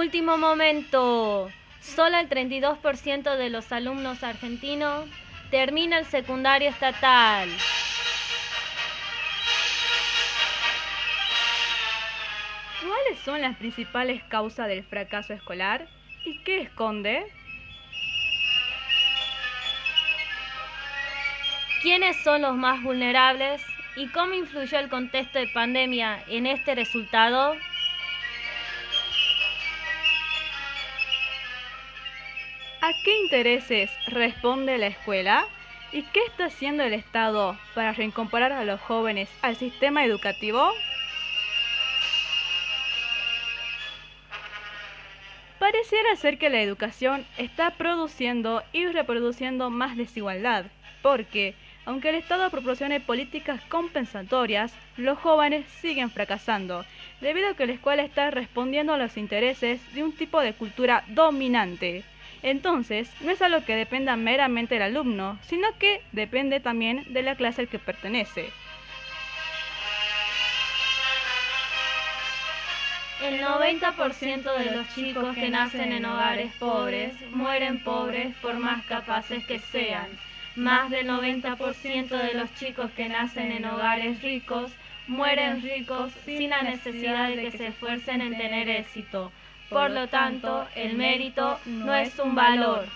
último momento. Solo el 32% de los alumnos argentinos termina el secundario estatal. ¿Cuáles son las principales causas del fracaso escolar y qué esconde? ¿Quiénes son los más vulnerables y cómo influyó el contexto de pandemia en este resultado? ¿A qué intereses responde la escuela? ¿Y qué está haciendo el Estado para reincorporar a los jóvenes al sistema educativo? Pareciera ser que la educación está produciendo y reproduciendo más desigualdad, porque, aunque el Estado proporcione políticas compensatorias, los jóvenes siguen fracasando, debido a que la escuela está respondiendo a los intereses de un tipo de cultura dominante. Entonces, no es algo que dependa meramente del alumno, sino que depende también de la clase al que pertenece. El 90% de los chicos que nacen en hogares pobres mueren pobres por más capaces que sean. Más del 90% de los chicos que nacen en hogares ricos mueren ricos sin la necesidad de que se esfuercen en tener éxito. Por lo tanto, el mérito no es un valor.